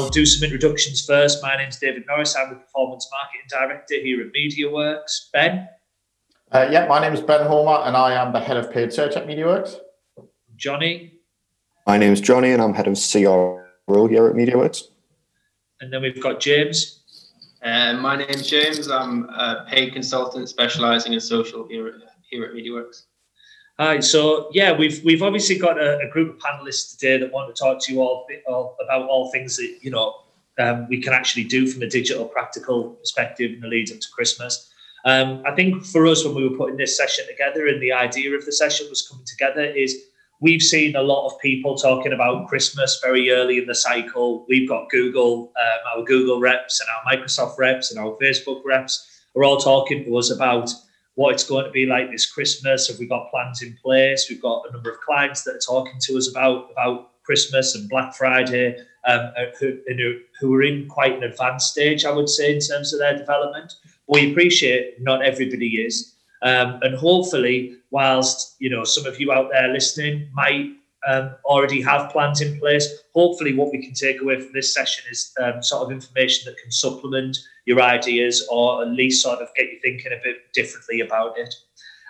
I'll do some introductions first. My name's David Norris. I'm the Performance Marketing Director here at MediaWorks. Ben? Uh, yeah, my name is Ben Homer and I am the Head of Paid Search at MediaWorks. Johnny? My name is Johnny and I'm Head of CRO here at MediaWorks. And then we've got James. Uh, my name's James. I'm a paid consultant specialising in social here, here at MediaWorks. Hi. So yeah, we've we've obviously got a, a, group of panelists today that want to talk to you all, all about all things that you know um, we can actually do from a digital practical perspective in the lead up to Christmas. Um, I think for us, when we were putting this session together, and the idea of the session was coming together, is we've seen a lot of people talking about Christmas very early in the cycle. We've got Google, um, our Google reps, and our Microsoft reps, and our Facebook reps are all talking to us about what it's going to be like this Christmas. Have we got plans in place? We've got a number of clients that are talking to us about about Christmas and Black Friday, um, uh, who, who are in quite an advanced stage, I would say, in terms of their development. But We appreciate not everybody is, um, and hopefully, whilst you know some of you out there listening might um, already have plans in place. Hopefully, what we can take away from this session is um, sort of information that can supplement your ideas or at least sort of get you thinking a bit differently about it.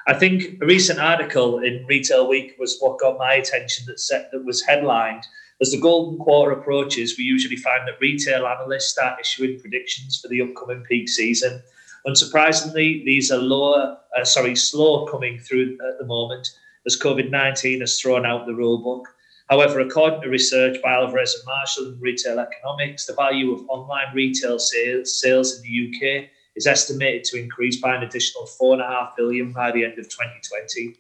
I think a recent article in Retail Week was what got my attention that set that was headlined as the golden quarter approaches, we usually find that retail analysts start issuing predictions for the upcoming peak season. Unsurprisingly, these are lower, uh, sorry, slow coming through at the moment as COVID 19 has thrown out the rule book. However, according to research by Alvarez and Marsal in Retail Economics, the value of online retail sales, sales in the UK is estimated to increase by an additional four and a half billion by the end of 2020.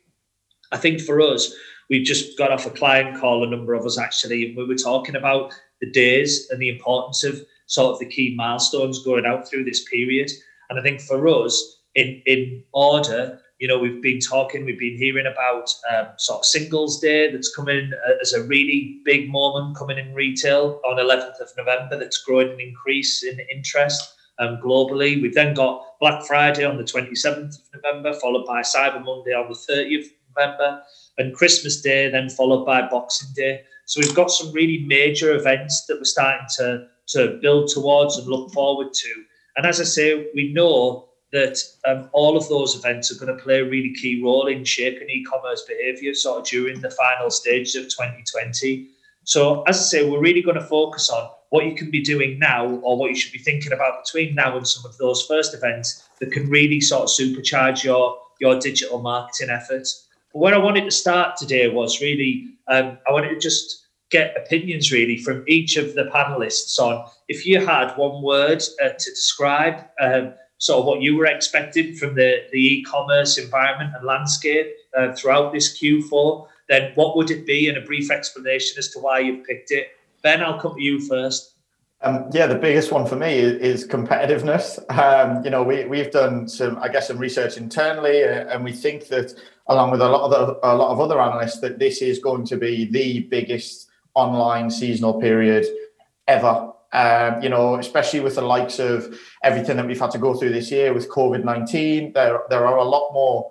I think for us, we've just got off a client call, a number of us actually, and we were talking about the days and the importance of sort of the key milestones going out through this period. And I think for us, in in order, you know, we've been talking, we've been hearing about um, sort of Singles Day that's coming uh, as a really big moment coming in retail on 11th of November that's growing an increase in interest um, globally. We've then got Black Friday on the 27th of November, followed by Cyber Monday on the 30th of November, and Christmas Day, then followed by Boxing Day. So we've got some really major events that we're starting to, to build towards and look forward to. And as I say, we know that um, all of those events are going to play a really key role in shaping e-commerce behaviour sort of during the final stages of 2020. So as I say, we're really going to focus on what you can be doing now or what you should be thinking about between now and some of those first events that can really sort of supercharge your, your digital marketing efforts. But where I wanted to start today was really, um, I wanted to just get opinions really from each of the panelists on if you had one word uh, to describe um, sort of what you were expecting from the, the e-commerce environment and landscape uh, throughout this Q4, then what would it be? And a brief explanation as to why you've picked it. Ben, I'll come to you first. Um, yeah, the biggest one for me is, is competitiveness. Um, you know, we, we've done some, I guess, some research internally, uh, and we think that, along with a lot of the, a lot of other analysts, that this is going to be the biggest online seasonal period ever um, you know, especially with the likes of everything that we've had to go through this year with COVID nineteen, there there are a lot more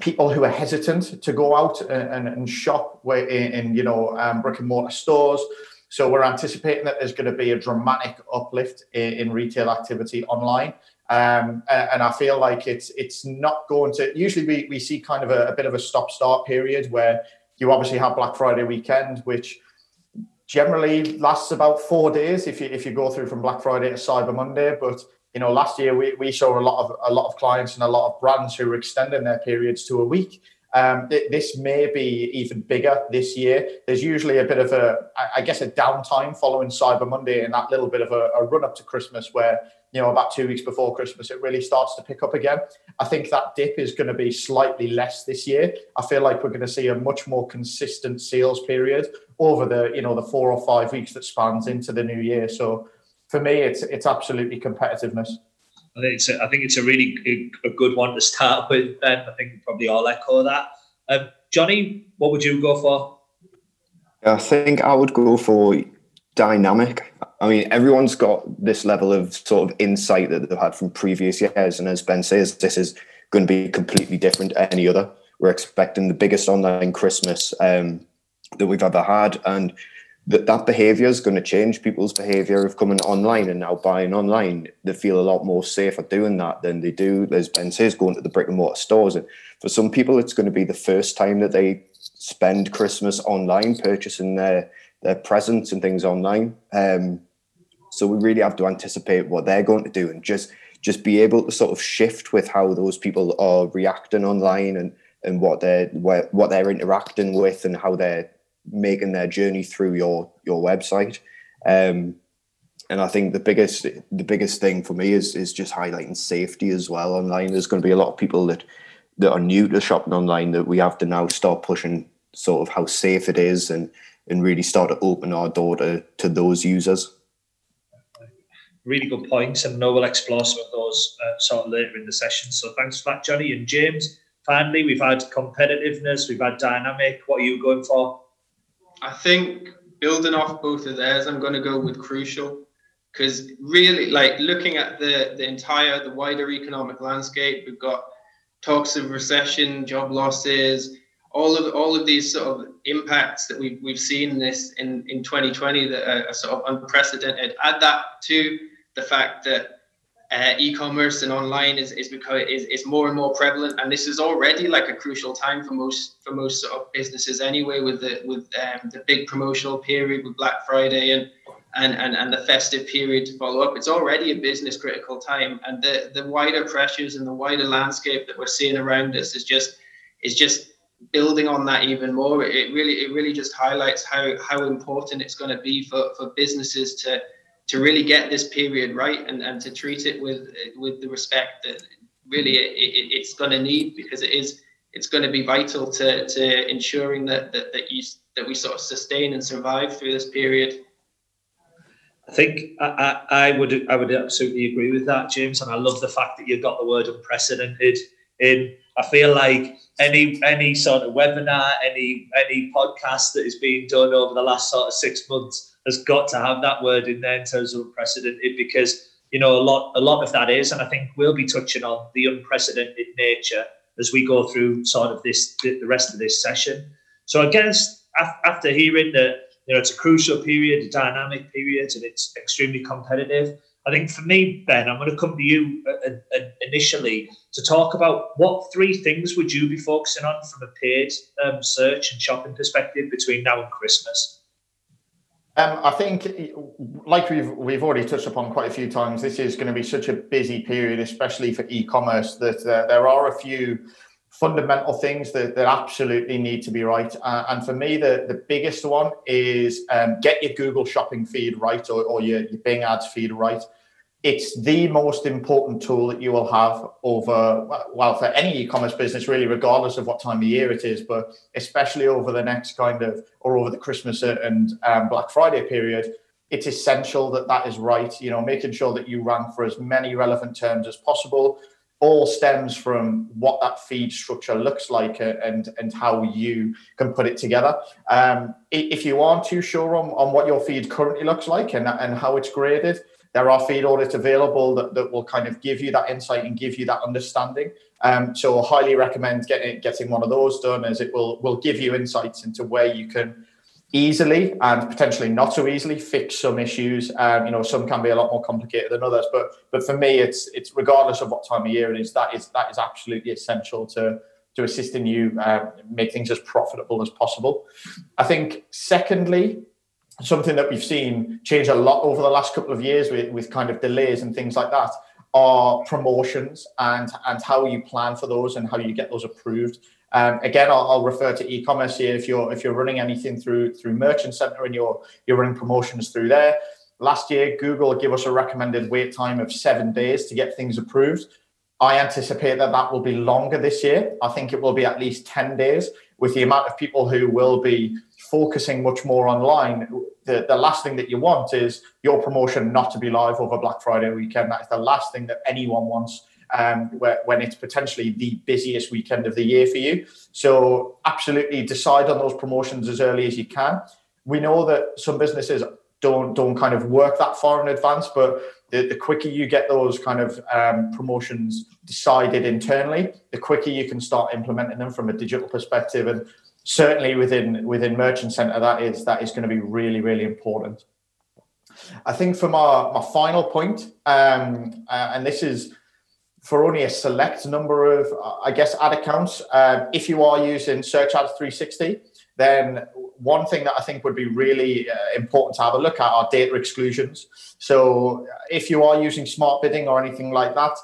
people who are hesitant to go out and, and, and shop in, in, you know um, brick and mortar stores. So we're anticipating that there's going to be a dramatic uplift in, in retail activity online. Um, and I feel like it's it's not going to. Usually, we, we see kind of a, a bit of a stop start period where you obviously have Black Friday weekend, which generally lasts about four days if you if you go through from Black Friday to Cyber Monday. But you know, last year we, we saw a lot of a lot of clients and a lot of brands who were extending their periods to a week. Um, th- this may be even bigger this year. There's usually a bit of a, I guess, a downtime following Cyber Monday and that little bit of a, a run up to Christmas where you know, about two weeks before Christmas, it really starts to pick up again. I think that dip is going to be slightly less this year. I feel like we're going to see a much more consistent sales period over the, you know, the four or five weeks that spans into the new year. So for me, it's it's absolutely competitiveness. I think it's a, I think it's a really a good one to start with. Ben, I think probably all echo that. Um, Johnny, what would you go for? I think I would go for dynamic. I mean, everyone's got this level of sort of insight that they've had from previous years. And as Ben says, this is going to be completely different to any other. We're expecting the biggest online Christmas um, that we've ever had. And that that behavior is going to change people's behavior of coming online and now buying online they feel a lot more safer doing that than they do as ben says going to the brick and mortar stores and for some people it's going to be the first time that they spend christmas online purchasing their their presents and things online um, so we really have to anticipate what they're going to do and just just be able to sort of shift with how those people are reacting online and and what they're what they're interacting with and how they're making their journey through your your website. Um, and I think the biggest the biggest thing for me is is just highlighting safety as well online. There's going to be a lot of people that that are new to shopping online that we have to now start pushing sort of how safe it is and and really start to open our door to, to those users. Really good points, and I know we'll explore some of those uh, sort of later in the session. So thanks for that, Johnny and James. Finally, we've had competitiveness, we've had dynamic. What are you going for? I think building off both of theirs, I'm going to go with crucial because really, like looking at the the entire the wider economic landscape, we've got talks of recession, job losses, all of all of these sort of impacts that we've we've seen in this in in 2020 that are, are sort of unprecedented. Add that to the fact that uh, e-commerce and online is is because is, is more and more prevalent. And this is already like a crucial time for most for most sort of businesses anyway with the with um, the big promotional period with black friday and and, and and the festive period to follow up. It's already a business critical time. And the the wider pressures and the wider landscape that we're seeing around us is just is just building on that even more. It really it really just highlights how how important it's going to be for for businesses to to really get this period right and, and to treat it with with the respect that really it, it, it's going to need because it is it's going to be vital to to ensuring that that that you that we sort of sustain and survive through this period. I think I, I, I would I would absolutely agree with that, James, and I love the fact that you got the word unprecedented in. I feel like any any sort of webinar, any any podcast that is being done over the last sort of six months has got to have that word in there in terms of unprecedented because you know a lot a lot of that is, and I think we'll be touching on the unprecedented nature as we go through sort of this the rest of this session. So I guess after hearing that you know it's a crucial period, a dynamic period, and it's extremely competitive. I think for me, Ben, I'm going to come to you uh, uh, uh, initially to talk about what three things would you be focusing on from a paid um, search and shopping perspective between now and Christmas. Um, I think, like we've we've already touched upon quite a few times, this is going to be such a busy period, especially for e-commerce, that uh, there are a few fundamental things that, that absolutely need to be right. Uh, and for me, the, the biggest one is um, get your Google shopping feed right or, or your, your Bing ads feed right it's the most important tool that you will have over well for any e-commerce business really regardless of what time of year it is but especially over the next kind of or over the christmas and um, black friday period it's essential that that is right you know making sure that you rank for as many relevant terms as possible. All stems from what that feed structure looks like uh, and and how you can put it together. Um, if you aren't too sure on, on what your feed currently looks like and, and how it's graded there are feed audits available that, that will kind of give you that insight and give you that understanding. Um, so I highly recommend getting getting one of those done as it will will give you insights into where you can easily and potentially not so easily fix some issues. Um, you know, some can be a lot more complicated than others, but but for me, it's it's regardless of what time of year it is, that is that is absolutely essential to to assisting you uh, make things as profitable as possible. I think secondly, something that we've seen change a lot over the last couple of years with, with kind of delays and things like that are promotions and and how you plan for those and how you get those approved. Um, again, I'll, I'll, refer to e-commerce here. If you're if you're running anything through through Merchant Center and you're you're running promotions through there. Last year, Google gave us a recommended wait time of seven days to get things approved. I anticipate that that will be longer this year. I think it will be at least ten days with the amount of people who will be focusing much more online, the, the last thing that you want is your promotion not to be live over Black Friday weekend. That is the last thing that anyone wants um, where, when it's potentially the busiest weekend of the year for you. So, absolutely decide on those promotions as early as you can. We know that some businesses don't don't kind of work that far in advance, but the, the quicker you get those kind of um, promotions decided internally, the quicker you can start implementing them from a digital perspective. And certainly within within Merchant Centre, that is that is going to be really really important. I think for my my final point, um, uh, and this is for only a select number of, I guess, ad accounts. Uh, if you are using Search Ads 360, then one thing that I think would be really uh, important to have a look at are data exclusions. So if you are using smart bidding or anything like that,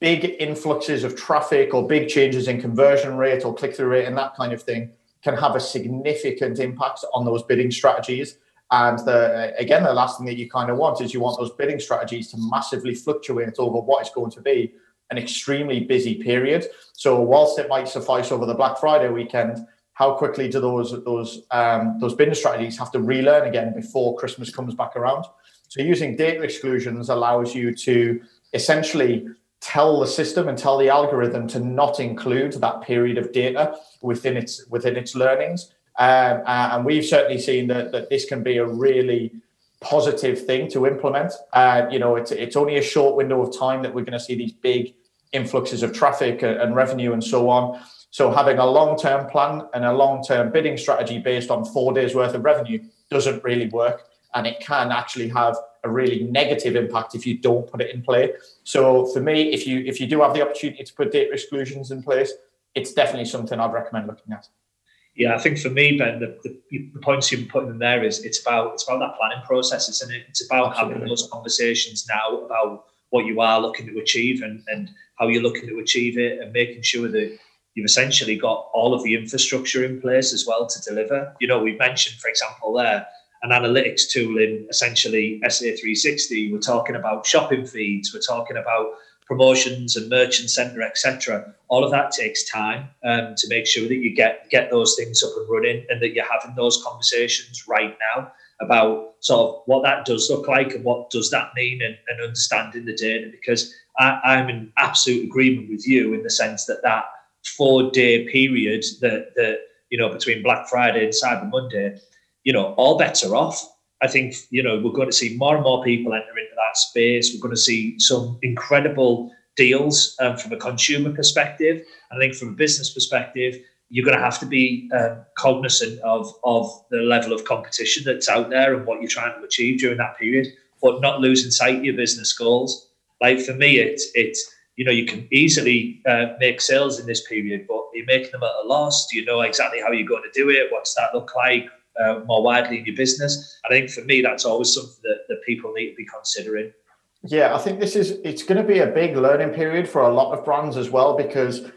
big influxes of traffic or big changes in conversion rate or click through rate and that kind of thing can have a significant impact on those bidding strategies. And the, again, the last thing that you kind of want is you want those bidding strategies to massively fluctuate over what is going to be an extremely busy period. So whilst it might suffice over the Black Friday weekend, how quickly do those those um, those bidding strategies have to relearn again before Christmas comes back around? So using data exclusions allows you to essentially tell the system and tell the algorithm to not include that period of data within its within its learnings. Um, and we've certainly seen that, that this can be a really positive thing to implement. Uh, you know, it's it's only a short window of time that we're going to see these big influxes of traffic and revenue and so on. So having a long-term plan and a long-term bidding strategy based on four days worth of revenue doesn't really work, and it can actually have a really negative impact if you don't put it in play. So for me, if you if you do have the opportunity to put data exclusions in place, it's definitely something I'd recommend looking at. Yeah, I think for me, Ben, the, the, the points you're putting in there is it's about it's about that planning process, isn't it? It's about Absolutely. having those conversations now about what you are looking to achieve and, and how you're looking to achieve it and making sure that you've essentially got all of the infrastructure in place as well to deliver. You know, we've mentioned, for example, there an analytics tool in essentially SA360. We're talking about shopping feeds. We're talking about promotions and merchant center, etc. All of that takes time um, to make sure that you get get those things up and running, and that you're having those conversations right now about sort of what that does look like and what does that mean, and, and understanding the data. Because I, I'm in absolute agreement with you in the sense that that four day period that that you know between Black Friday and Cyber Monday, you know, all bets are off I think you know we're going to see more and more people enter into that space. We're going to see some incredible deals um, from a consumer perspective. And I think from a business perspective, you're going to have to be um, cognizant of of the level of competition that's out there and what you're trying to achieve during that period, but not losing sight of your business goals. Like for me, it's it's you know you can easily uh, make sales in this period, but you're making them at a loss. Do you know exactly how you're going to do it? What's that look like? uh, more widely in your business. And I think for me, that's always something that, that people need to be considering. Yeah, I think this is it's going to be a big learning period for a lot of brands as well because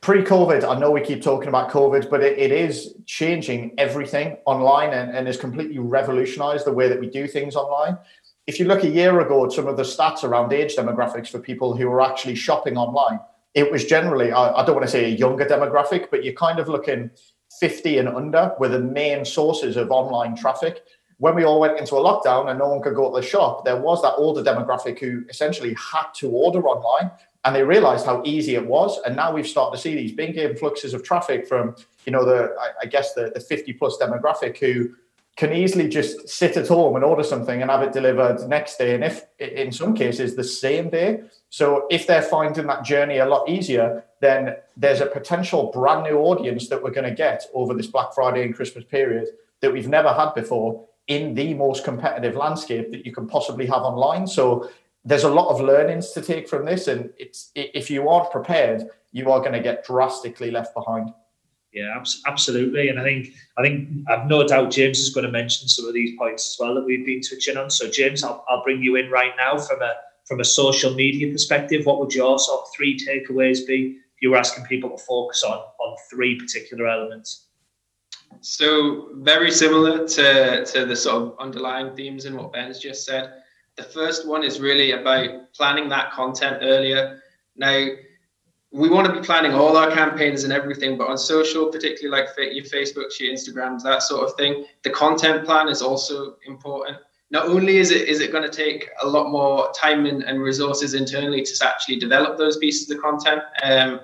pre-COVID, I know we keep talking about COVID, but it, it is changing everything online and, and has completely revolutionized the way that we do things online. If you look a year ago at some of the stats around age demographics for people who are actually shopping online, it was generally, I, I don't want to say a younger demographic, but you're kind of looking 50 and under were the main sources of online traffic. When we all went into a lockdown and no one could go to the shop, there was that older demographic who essentially had to order online and they realized how easy it was. And now we've started to see these big influxes of traffic from, you know, the, I, guess the, the 50 plus demographic who can easily just sit at home and order something and have it delivered next day. And if in some cases the same day. So if they're finding that journey a lot easier, then there's a potential brand new audience that we're going to get over this Black Friday and Christmas period that we've never had before in the most competitive landscape that you can possibly have online. So there's a lot of learnings to take from this, and it's if you aren't prepared, you are going to get drastically left behind. Yeah, absolutely, and I think I think I've no doubt James is going to mention some of these points as well that we've been touching on. So James, I'll, I'll bring you in right now from a from a social media perspective. What would your sort of three takeaways be if you were asking people to focus on on three particular elements? So very similar to, to the sort of underlying themes in what Ben's just said. The first one is really about planning that content earlier. Now, we want to be planning all our campaigns and everything, but on social, particularly like your Facebooks, your Instagrams, that sort of thing, the content plan is also important. Not only is it is it going to take a lot more time and, and resources internally to actually develop those pieces of content, um,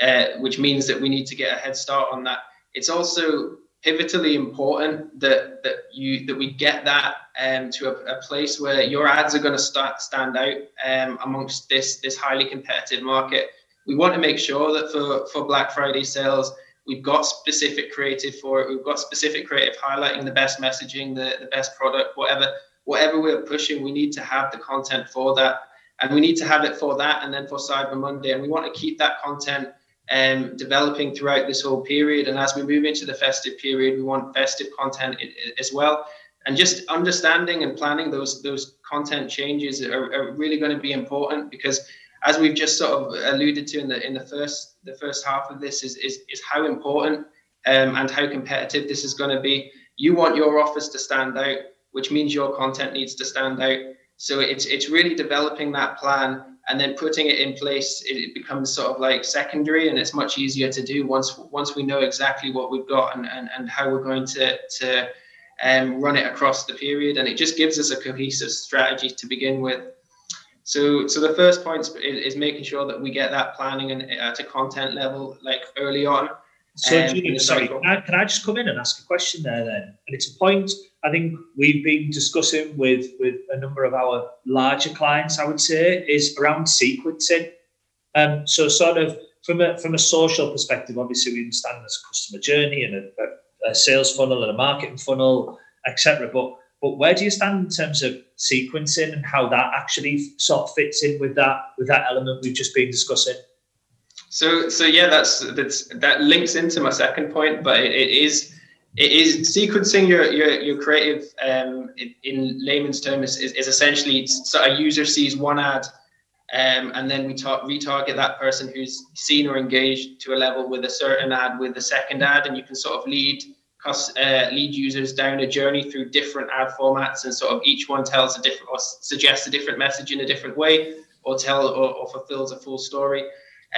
uh, which means that we need to get a head start on that. It's also pivotally important that that you that we get that um, to a, a, place where your ads are going to start stand out um, amongst this this highly competitive market. We want to make sure that for for Black Friday sales We've got specific creative for it. We've got specific creative highlighting the best messaging, the, the best product, whatever whatever we're pushing, we need to have the content for that. And we need to have it for that and then for Cyber Monday. And we want to keep that content um, developing throughout this whole period. And as we move into the festive period, we want festive content as well. And just understanding and planning those those content changes are, are really going to be important because as we've just sort of alluded to in the in the first the first half of this is is, is how important um, and how competitive this is going to be. You want your office to stand out, which means your content needs to stand out. So it's it's really developing that plan and then putting it in place. It becomes sort of like secondary, and it's much easier to do once once we know exactly what we've got and and, and how we're going to to um, run it across the period. And it just gives us a cohesive strategy to begin with. So, so the first point is, is making sure that we get that planning and at a content level, like early on. So, um, sorry, can I, can I, just come in and ask a question there then? And it's a point I think we've been discussing with with a number of our larger clients. I would say is around sequencing. Um, so, sort of from a from a social perspective, obviously we understand there's a customer journey and a, a sales funnel and a marketing funnel, etc. But but where do you stand in terms of sequencing and how that actually sort of fits in with that with that element we've just been discussing? So so yeah, that's that's that links into my second point, but it, it is it is sequencing your your, your creative um, in, in layman's terms is, is, essentially so a user sees one ad um, and then we talk, retarget that person who's seen or engaged to a level with a certain ad with the second ad and you can sort of lead uh, lead users down a journey through different ad formats, and sort of each one tells a different or suggests a different message in a different way, or tell or, or fulfills a full story.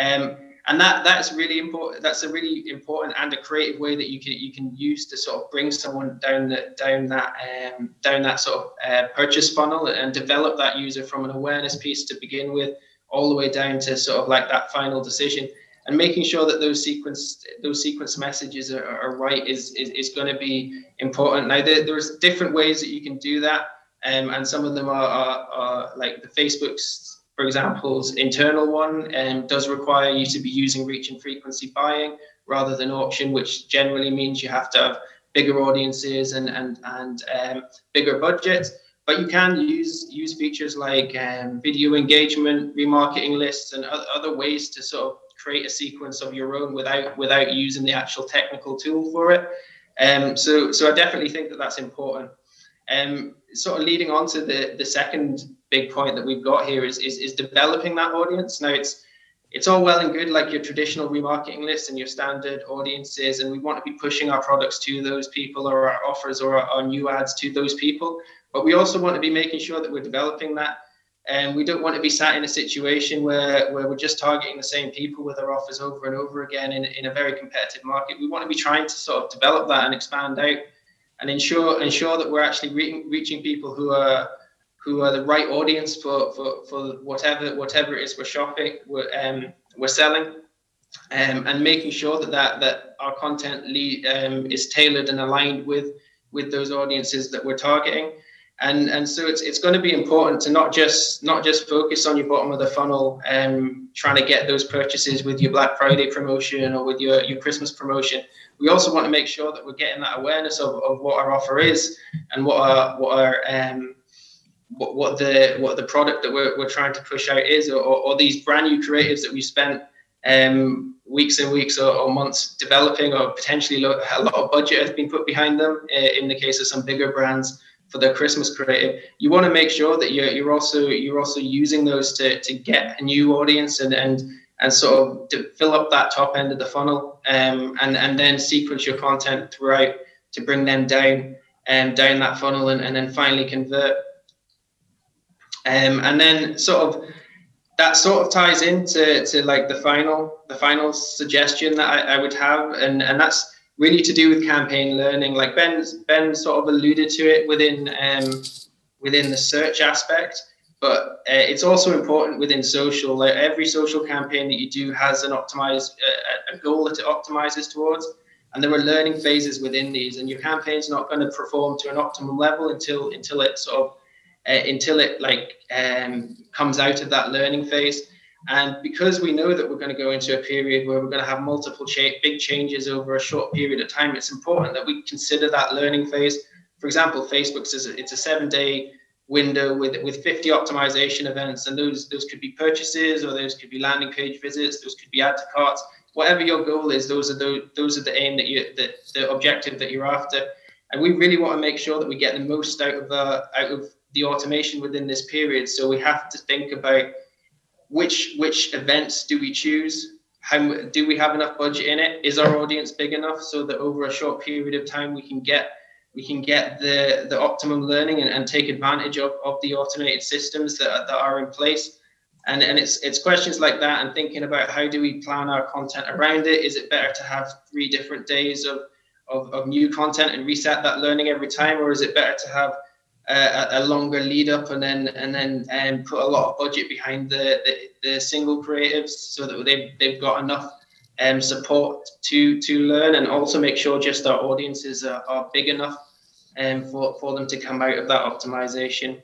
Um, and that that's really important. That's a really important and a creative way that you can you can use to sort of bring someone down the down that um, down that sort of uh, purchase funnel and develop that user from an awareness piece to begin with, all the way down to sort of like that final decision and making sure that those sequence those sequence messages are, are right is, is, is going to be important. Now there, there's different ways that you can do that, um, and some of them are, are, are like the Facebook's, for example's internal one um, does require you to be using reach and frequency buying rather than auction, which generally means you have to have bigger audiences and and and um, bigger budgets. But you can use use features like um, video engagement, remarketing lists, and other ways to sort of create a sequence of your own without without using the actual technical tool for it. Um, so so I definitely think that that's important. Um, sort of leading on to the the second big point that we've got here is, is is developing that audience. Now it's it's all well and good like your traditional remarketing list and your standard audiences and we want to be pushing our products to those people or our offers or our, our new ads to those people but we also want to be making sure that we're developing that and we don't want to be sat in a situation where, where we're just targeting the same people with our offers over and over again in, in a very competitive market. We want to be trying to sort of develop that and expand out and ensure ensure that we're actually re- reaching people who are who are the right audience for, for, for whatever whatever it is we're shopping we're, um, we're selling um, and making sure that, that that our content lead, um, is tailored and aligned with with those audiences that we're targeting and and so it's it's going to be important to not just not just focus on your bottom of the funnel and um, trying to get those purchases with your Black Friday promotion or with your your Christmas promotion. We also want to make sure that we're getting that awareness of, of what our offer is and what our what our um what, what the what the product that we're, we're trying to push out is or, or these brand new creatives that we spent um, weeks and weeks or, or, months developing or potentially a lot of budget has been put behind them uh, in the case of some bigger brands for their Christmas creative, you want to make sure that you're, you're also you're also using those to, to get a new audience and and and sort of fill up that top end of the funnel um, and and then sequence your content throughout to bring them down and um, down that funnel and, and then finally convert. Um, and then sort of that sort of ties into to like the final the final suggestion that I, I would have and and that's really to do with campaign learning. Like Ben, Ben sort of alluded to it within um, within the search aspect, but uh, it's also important within social. Like every social campaign that you do has an optimized uh, a goal that it optimizes towards, and there are learning phases within these. And your campaign's not going to perform to an optimum level until until it sort of uh, until it like um, comes out of that learning phase. And because we know that we're going to go into a period where we're going to have multiple cha- big changes over a short period of time, it's important that we consider that learning phase. For example, Facebook's is it's a seven day window with with 50 optimization events, and those those could be purchases or those could be landing page visits, those could be add to carts. Whatever your goal is, those are the those are the aim that you that the objective that you're after. And we really want to make sure that we get the most out of uh, out of the automation within this period. So we have to think about which which events do we choose? How do we have enough budget in it? Is our audience big enough so that over a short period of time we can get we can get the the optimum learning and, and take advantage of, of the automated systems that, that are in place? And and it's it's questions like that and thinking about how do we plan our content around it? Is it better to have three different days of of, of new content and reset that learning every time or is it better to have a, longer lead up and then and then um, put a lot of budget behind the, the, the single creatives so that they've, they've got enough um, support to to learn and also make sure just our audiences are, are big enough um, for, for them to come out of that optimization.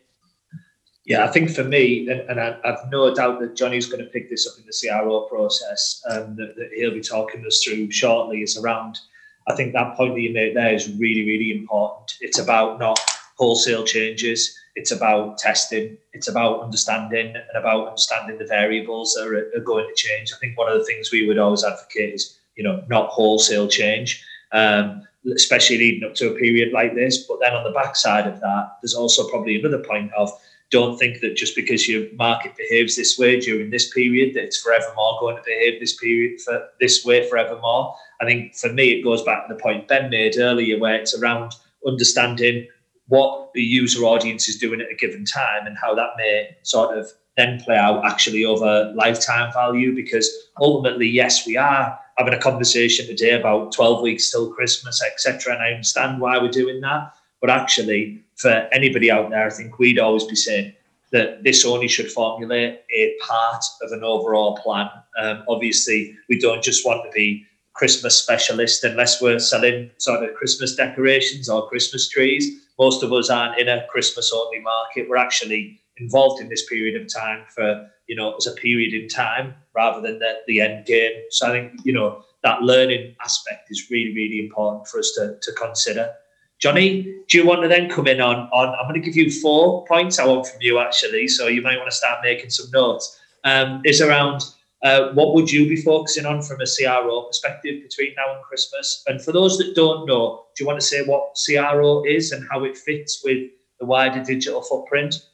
Yeah, I think for me, and, and I, have no doubt that Johnny's going to pick this up in the CRO process um, that, that he'll be talking us through shortly is around. I think that point that you made there is really, really important. It's about not wholesale changes. It's about testing. It's about understanding and about understanding the variables that are, are, going to change. I think one of the things we would always advocate is, you know, not wholesale change, um, especially leading up to a period like this. But then on the backside of that, there's also probably another point of don't think that just because your market behaves this way during this period that it's forevermore going to behave this period for this way forevermore. I think for me it goes back to the point Ben made earlier where it's around understanding what the user audience is doing at a given time and how that may sort of then play out actually over lifetime value because ultimately yes we are having a conversation today about 12 weeks till christmas etc and i understand why we're doing that. But actually for anybody out there i think we'd always be saying that this only should formulate a part of an overall plan. Um, obviously we don't just want to be christmas specialist unless we're selling sort of christmas decorations or christmas trees most of us aren't in a Christmas only market. We're actually involved in this period of time for, you know, as a period in time rather than the, the end game. So I think, you know, that learning aspect is really, really important for us to, to consider. Johnny, do you want to then come in on, on I'm going to give you four points I want from you actually. So you might want to start making some notes. Um, around uh, what would you be focusing on from a CRO perspective between now and Christmas? And for those that don't know, do you want to say what CRO is and how it fits with the wider digital footprint?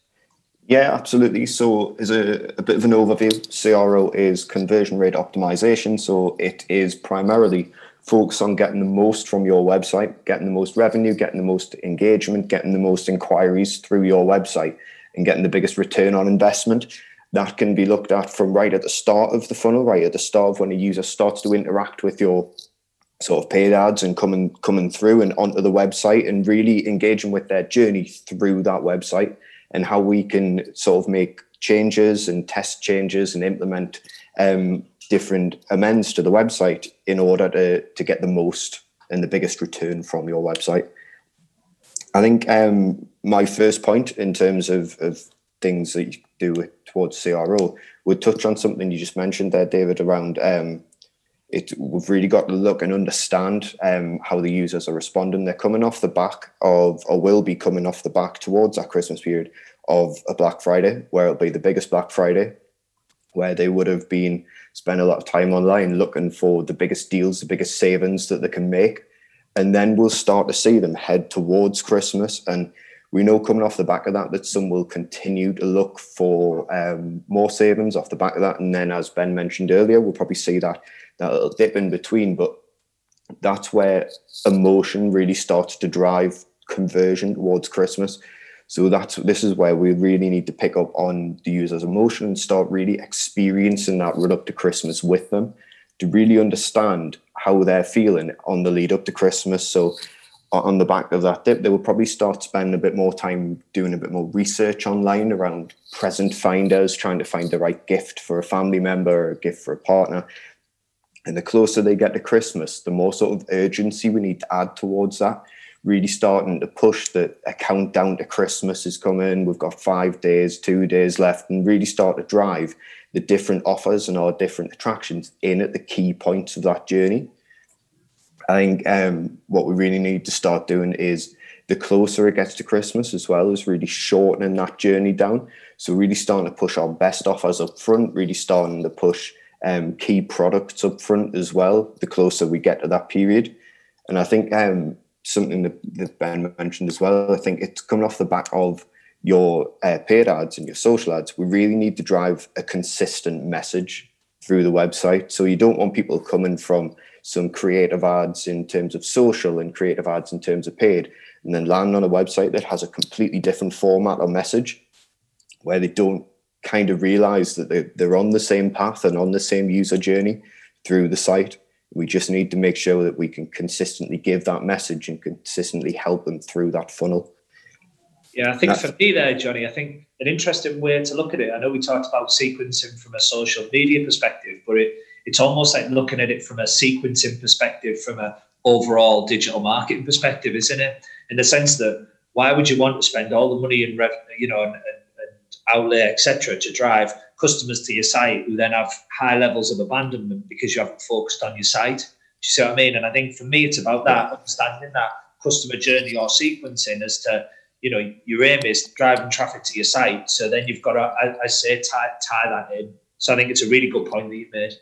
Yeah, absolutely. So, as a, a bit of an overview, CRO is conversion rate optimization. So, it is primarily focused on getting the most from your website, getting the most revenue, getting the most engagement, getting the most inquiries through your website, and getting the biggest return on investment that can be looked at from right at the start of the funnel, right at the start of when a user starts to interact with your sort of paid ads and coming coming through and onto the website and really engaging with their journey through that website and how we can sort of make changes and test changes and implement um, different amends to the website in order to, to get the most and the biggest return from your website. I think um, my first point in terms of, of things that you do towards CRO would touch on something you just mentioned there, David, around um, it. We've really got to look and understand um, how the users are responding. They're coming off the back of, or will be coming off the back towards that Christmas period of a Black Friday, where it'll be the biggest Black Friday, where they would have been spend a lot of time online looking for the biggest deals, the biggest savings that they can make. And then we'll start to see them head towards Christmas and we know coming off the back of that that some will continue to look for um, more savings off the back of that, and then as Ben mentioned earlier, we'll probably see that that little dip in between. But that's where emotion really starts to drive conversion towards Christmas. So that's this is where we really need to pick up on the user's emotion and start really experiencing that run up to Christmas with them to really understand how they're feeling on the lead up to Christmas. So on the back of that dip, they will probably start spending a bit more time doing a bit more research online around present finders, trying to find the right gift for a family member or a gift for a partner. And the closer they get to Christmas, the more sort of urgency we need to add towards that. really starting to push that a countdown to Christmas is coming. We've got five days, two days left, and really start to drive the different offers and our different attractions in at the key points of that journey. I think um, what we really need to start doing is the closer it gets to Christmas as well, is really shortening that journey down. So really starting to push our best offers up front, really starting to push um, key products up front as well, the closer we get to that period. And I think um, something that, that, Ben mentioned as well, I think it's coming off the back of your uh, paid ads and your social ads. We really need to drive a consistent message through the website. So you don't want people coming from some creative ads in terms of social and creative ads in terms of paid, and then land on a website that has a completely different format or message where they don't kind of realize that they're, they're on the same path and on the same user journey through the site. We just need to make sure that we can consistently give that message and consistently help them through that funnel. Yeah, I think That's, for me there, Johnny, I think an interesting way to look at it. I know we talked about sequencing from a social media perspective, but it it's almost like looking at it from a sequencing perspective, from a overall digital marketing perspective, isn't it? In the sense that why would you want to spend all the money and you know and, and, and outlay etc. to drive customers to your site who then have high levels of abandonment because you haven't focused on your site? Do you see what I mean? And I think for me, it's about that understanding that customer journey or sequencing as to you know your aim is driving traffic to your site. So then you've got to, I, I say, tie, tie that in. So I think it's a really good point that you've made.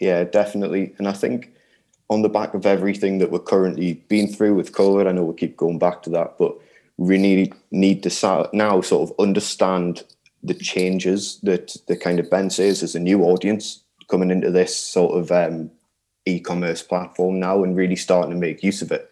Yeah, definitely. And I think on the back of everything that we're currently being through with COVID, I know we keep going back to that, but we need need to now sort of understand the changes that the kind of Ben says as a new audience coming into this sort of um, e-commerce platform now and really starting to make use of it.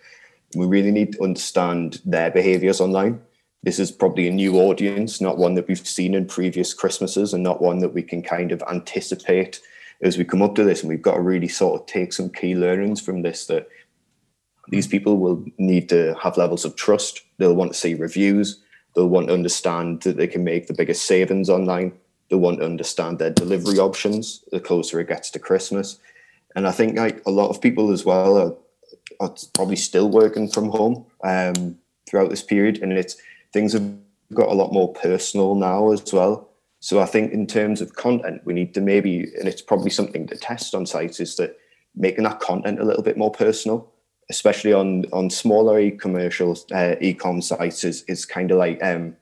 We really need to understand their behaviors online. This is probably a new audience, not one that we've seen in previous Christmases and not one that we can kind of anticipate as we come up to this. And we've got to really sort of take some key learnings from this that these people will need to have levels of trust. They'll want to see reviews. They'll want to understand that they can make the biggest savings online. They'll want to understand their delivery options the closer it gets to christmas. And i think like a lot of people as well are, are probably still working from home um, throughout this period and it's things have got a lot more personal now as well so I think in terms of content, we need to maybe, and it's probably something to test on sites, is that making that content a little bit more personal, especially on on smaller e-commercial uh, e-com sites, is is kind of like um,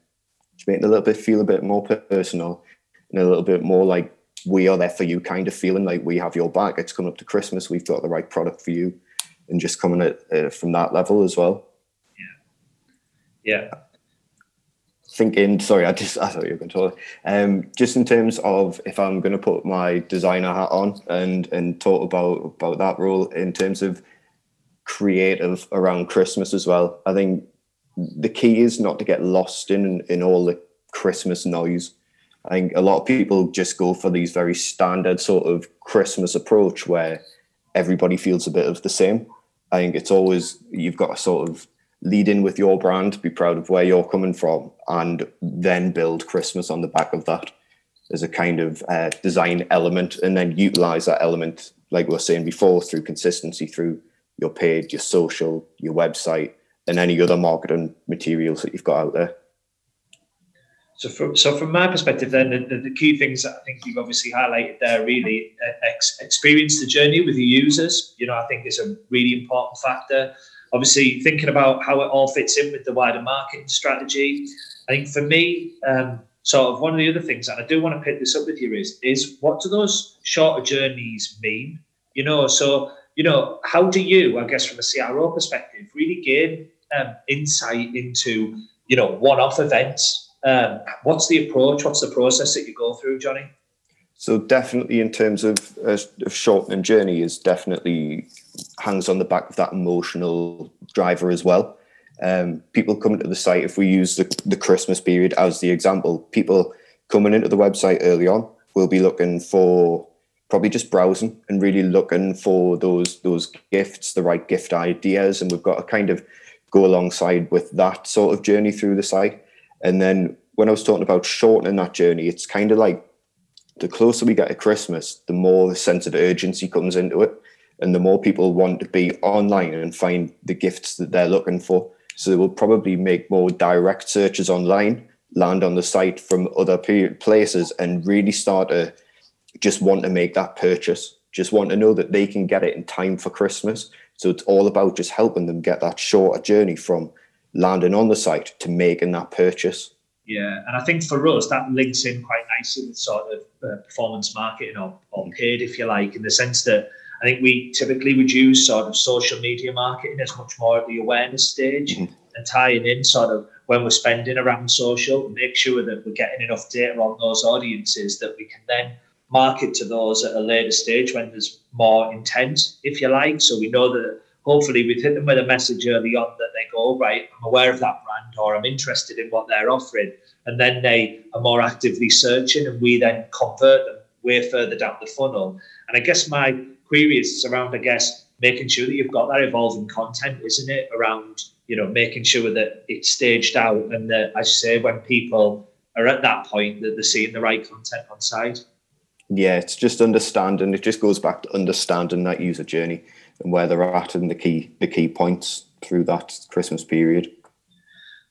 making a little bit feel a bit more personal and a little bit more like we are there for you, kind of feeling like we have your back. It's coming up to Christmas, we've got the right product for you, and just coming at uh, from that level as well. Yeah, yeah. Thinking sorry i just i thought you were going to talk. Um just in terms of if i'm going to put my designer hat on and and talk about about that role in terms of creative around christmas as well i think the key is not to get lost in in all the christmas noise. I think a lot of people just go for these very standard sort of christmas approach where everybody feels a bit of the same i think it's always you've got to sort of lead in with your brand, be proud of where you're coming from, and then build Christmas on the back of that as a kind of uh, design element, and then utilize that element, like we were saying before, through consistency through your page, your social, your website, and any other marketing materials that you've got out there. So from so from my perspective, then the, the, key things that I think you've obviously highlighted there really uh, ex- experience the journey with the users. You know, I think is a really important factor obviously thinking about how it all fits in with the wider marketing strategy. I think for me, um, sort of one of the other things, and I do want to pick this up with you, is is what do those shorter journeys mean? You know, so you know, how do you, I guess, from a CRO perspective, really gain um, insight into you know one-off events? Um, what's the approach? What's the process that you go through, Johnny? So definitely, in terms of, uh, of shortening journey, is definitely hangs on the back of that emotional driver as well. Um, people coming to the site, if we use the, the Christmas period as the example, people coming into the website early on will be looking for probably just browsing and really looking for those those gifts, the right gift ideas, and we've got to kind of go alongside with that sort of journey through the site. And then when I was talking about shortening that journey, it's kind of like the closer we get to Christmas, the more the sense of urgency comes into it. and the more people want to be online and find the gifts that they're looking for. So they will probably make more direct searches online, land on the site from other places, and really start to just want to make that purchase, just want to know that they can get it in time for Christmas. So it's all about just helping them get that shorter journey from landing on the site to making that purchase. Yeah, and I think for us that links in quite nicely with sort of uh, performance marketing or, or paid, if you like, in the sense that I think we typically would use sort of social media marketing as much more at the awareness stage mm-hmm. and tying in sort of when we're spending around social, make sure that we're getting enough data on those audiences that we can then market to those at a later stage when there's more intent, if you like. So we know that hopefully we've hit them with a message early on that they go, right, I'm aware of that brand or I'm interested in what they're offering. And then they are more actively searching and we then convert them way further down the funnel. And I guess my query is around, I guess, making sure that you've got that evolving content, isn't it? Around, you know, making sure that it's staged out and that, as you say, when people are at that point, that they're seeing the right content on site. Yeah, it's just understanding. It just goes back to understanding that user journey and where they're at and the key the key points through that Christmas period.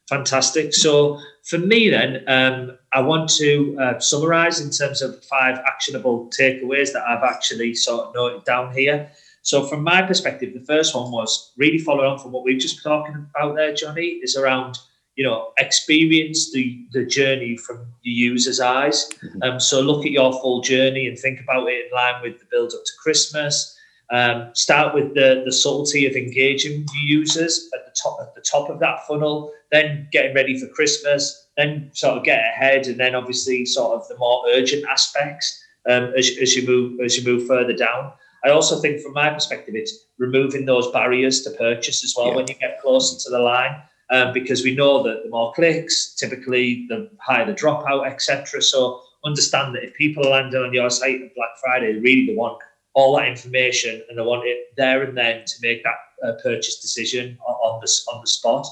Fantastic. So for me, then, um, I want to uh, summarize in terms of five actionable takeaways that I've actually sort of noted down here. So, from my perspective, the first one was really following on from what we've just been talking about there, Johnny, is around you know experience the the journey from the user's eyes. Mm-hmm. Um, so, look at your full journey and think about it in line with the build up to Christmas. Um, start with the, the subtlety of engaging users at the top at the top of that funnel, then getting ready for Christmas, then sort of get ahead, and then obviously sort of the more urgent aspects um, as, as you move as you move further down. I also think, from my perspective, it's removing those barriers to purchase as well yeah. when you get closer to the line, um, because we know that the more clicks, typically the higher the dropout, etc. So understand that if people are landing on your site on Black Friday, they the want all that information and they want it there and then to make that uh, purchase decision on the, on the spot.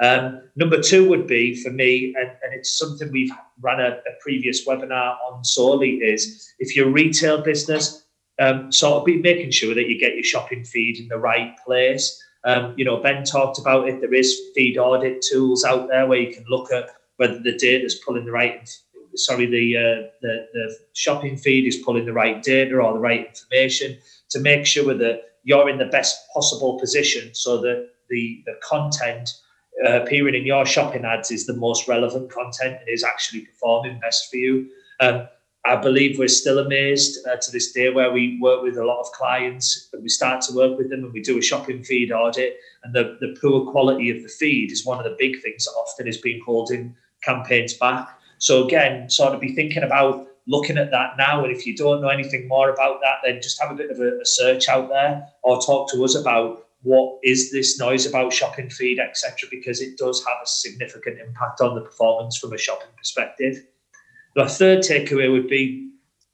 Um, number two would be for me, and, and it's something we've run a, a, previous webinar on solely, is if you're a retail business, um, sort of be making sure that you get your shopping feed in the right place. Um, you know, Ben talked about it. There is feed audit tools out there where you can look at whether the data is pulling the right sorry, the, uh, the, the shopping feed is pulling the right data or the right information to make sure that you're in the best possible position so that the, the content uh, appearing in your shopping ads is the most relevant content and is actually performing best for you. Um, I believe we're still amazed uh, to this day where we work with a lot of clients and we start to work with them and we do a shopping feed audit and the, the poor quality of the feed is one of the big things that often is being holding campaigns back. So again, sort of be thinking about looking at that now. And if you don't know anything more about that, then just have a bit of a, a search out there or talk to us about what is this noise about shopping feed, etc., because it does have a significant impact on the performance from a shopping perspective. The third takeaway would be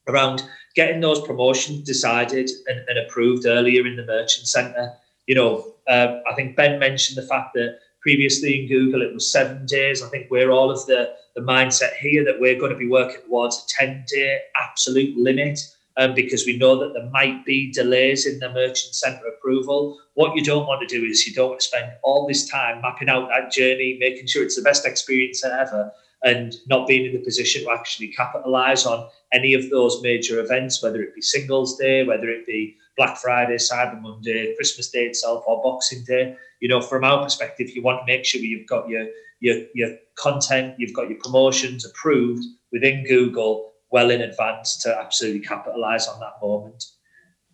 around getting those promotions decided and, and approved earlier in the merchant centre. You know, uh, I think Ben mentioned the fact that previously in Google it was seven days. I think we're all of the the mindset here that we're going to be working towards a 10 day absolute limit um, because we know that there might be delays in the merchant centre approval. What you don't want to do is you don't want to spend all this time mapping out that journey, making sure it's the best experience ever, and not being in the position to actually capitalise on any of those major events, whether it be Singles Day, whether it be Black Friday, Cyber Monday, Christmas Day itself, or Boxing Day. You know, from our perspective, you want to make sure you've got your your, your content, you've got your promotions approved within Google well in advance to absolutely capitalize on that moment.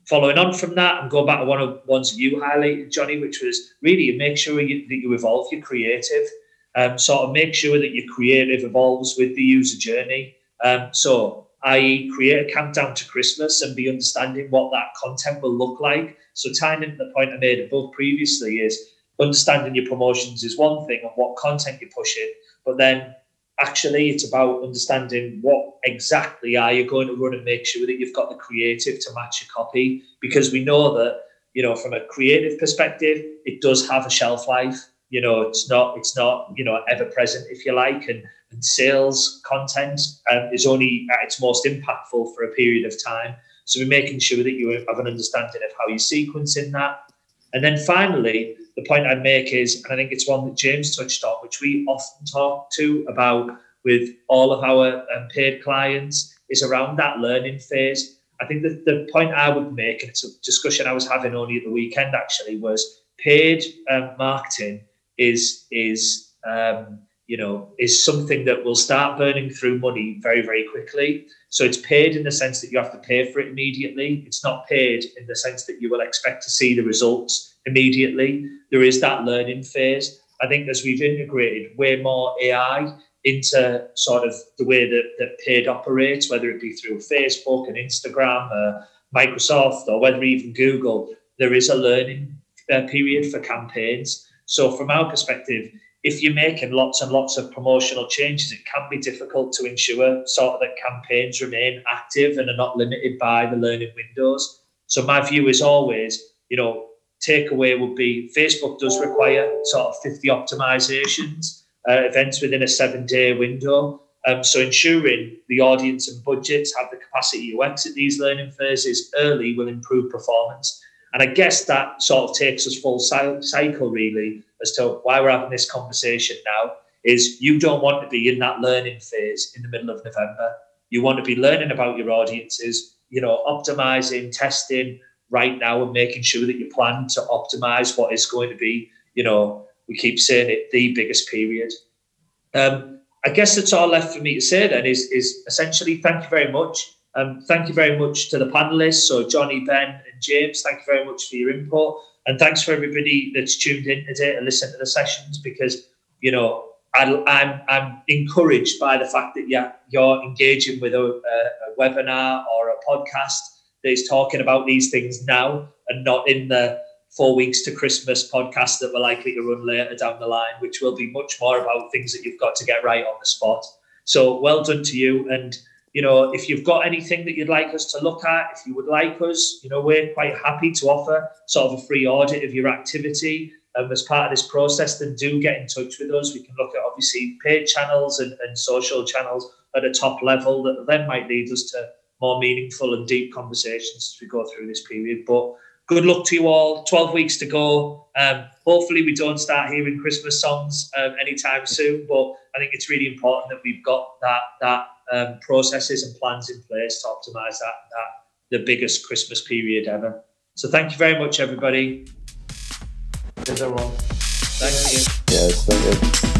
Following on from that, and going back to one of the ones you highlighted, Johnny, which was really make sure you, that you evolve your creative. Um, sort of make sure that your creative evolves with the user journey. Um, so, i.e., create a countdown to Christmas and be understanding what that content will look like. So, tying into the point I made above previously is understanding your promotions is one thing and what content you're pushing, but then actually it's about understanding what exactly are you going to run and make sure that you've got the creative to match your copy because we know that you know from a creative perspective it does have a shelf life you know it's not it's not you know ever present if you like and, and sales content um, is only at its most impactful for a period of time So we're making sure that you have an understanding of how you're sequencing that. And then finally, the point I'd make is, and I think it's one that James touched on, which we often talk to about with all of our um, paid clients, is around that learning phase. I think that the point I would make, and it's a discussion I was having only at the weekend actually, was paid um, marketing is is um, you know is something that will start burning through money very very quickly. So it's paid in the sense that you have to pay for it immediately. It's not paid in the sense that you will expect to see the results immediately. There is that learning phase. I think as we've integrated way more AI into sort of the way that, that paid operates, whether it be through Facebook and Instagram, uh, Microsoft, or whether even Google, there is a learning uh, period for campaigns. So, from our perspective, if you're making lots and lots of promotional changes, it can be difficult to ensure sort of that campaigns remain active and are not limited by the learning windows. So, my view is always, you know, takeaway would be Facebook does require sort of 50 optimizations uh, events within a seven day window. Um, so ensuring the audience and budgets have the capacity to exit these learning phases early will improve performance. And I guess that sort of takes us full cycle really as to why we're having this conversation now is you don't want to be in that learning phase in the middle of November. You want to be learning about your audiences, you know, optimizing, testing right now and making sure that you plan to optimize what is going to be, you know, we keep saying it, the biggest period. Um, I guess that's all left for me to say then is, is essentially thank you very much. Um, thank you very much to the panelists, so Johnny, Ben, and James. Thank you very much for your input, and thanks for everybody that's tuned in today to listen to the sessions because you know I, am I'm, I'm encouraged by the fact that yeah, you're engaging with a, a, a webinar or a podcast that is talking about these things now and not in the four weeks to Christmas podcast that we're likely to run later down the line, which will be much more about things that you've got to get right on the spot. So well done to you. And, you know, if you've got anything that you'd like us to look at, if you would like us, you know, we're quite happy to offer sort of a free audit of your activity. Um, as part of this process, then do get in touch with us. We can look at obviously paid channels and, and social channels at a top level that then might lead us to more meaningful and deep conversations as we go through this period. But good luck to you all. 12 weeks to go. Um, hopefully, we don't start hearing Christmas songs um, anytime soon, but I think it's really important that we've got that that um, processes and plans in place to optimize that, that the biggest Christmas period ever. So, thank you very much, everybody. Cheers, everyone. Thank you. Yes, thank you.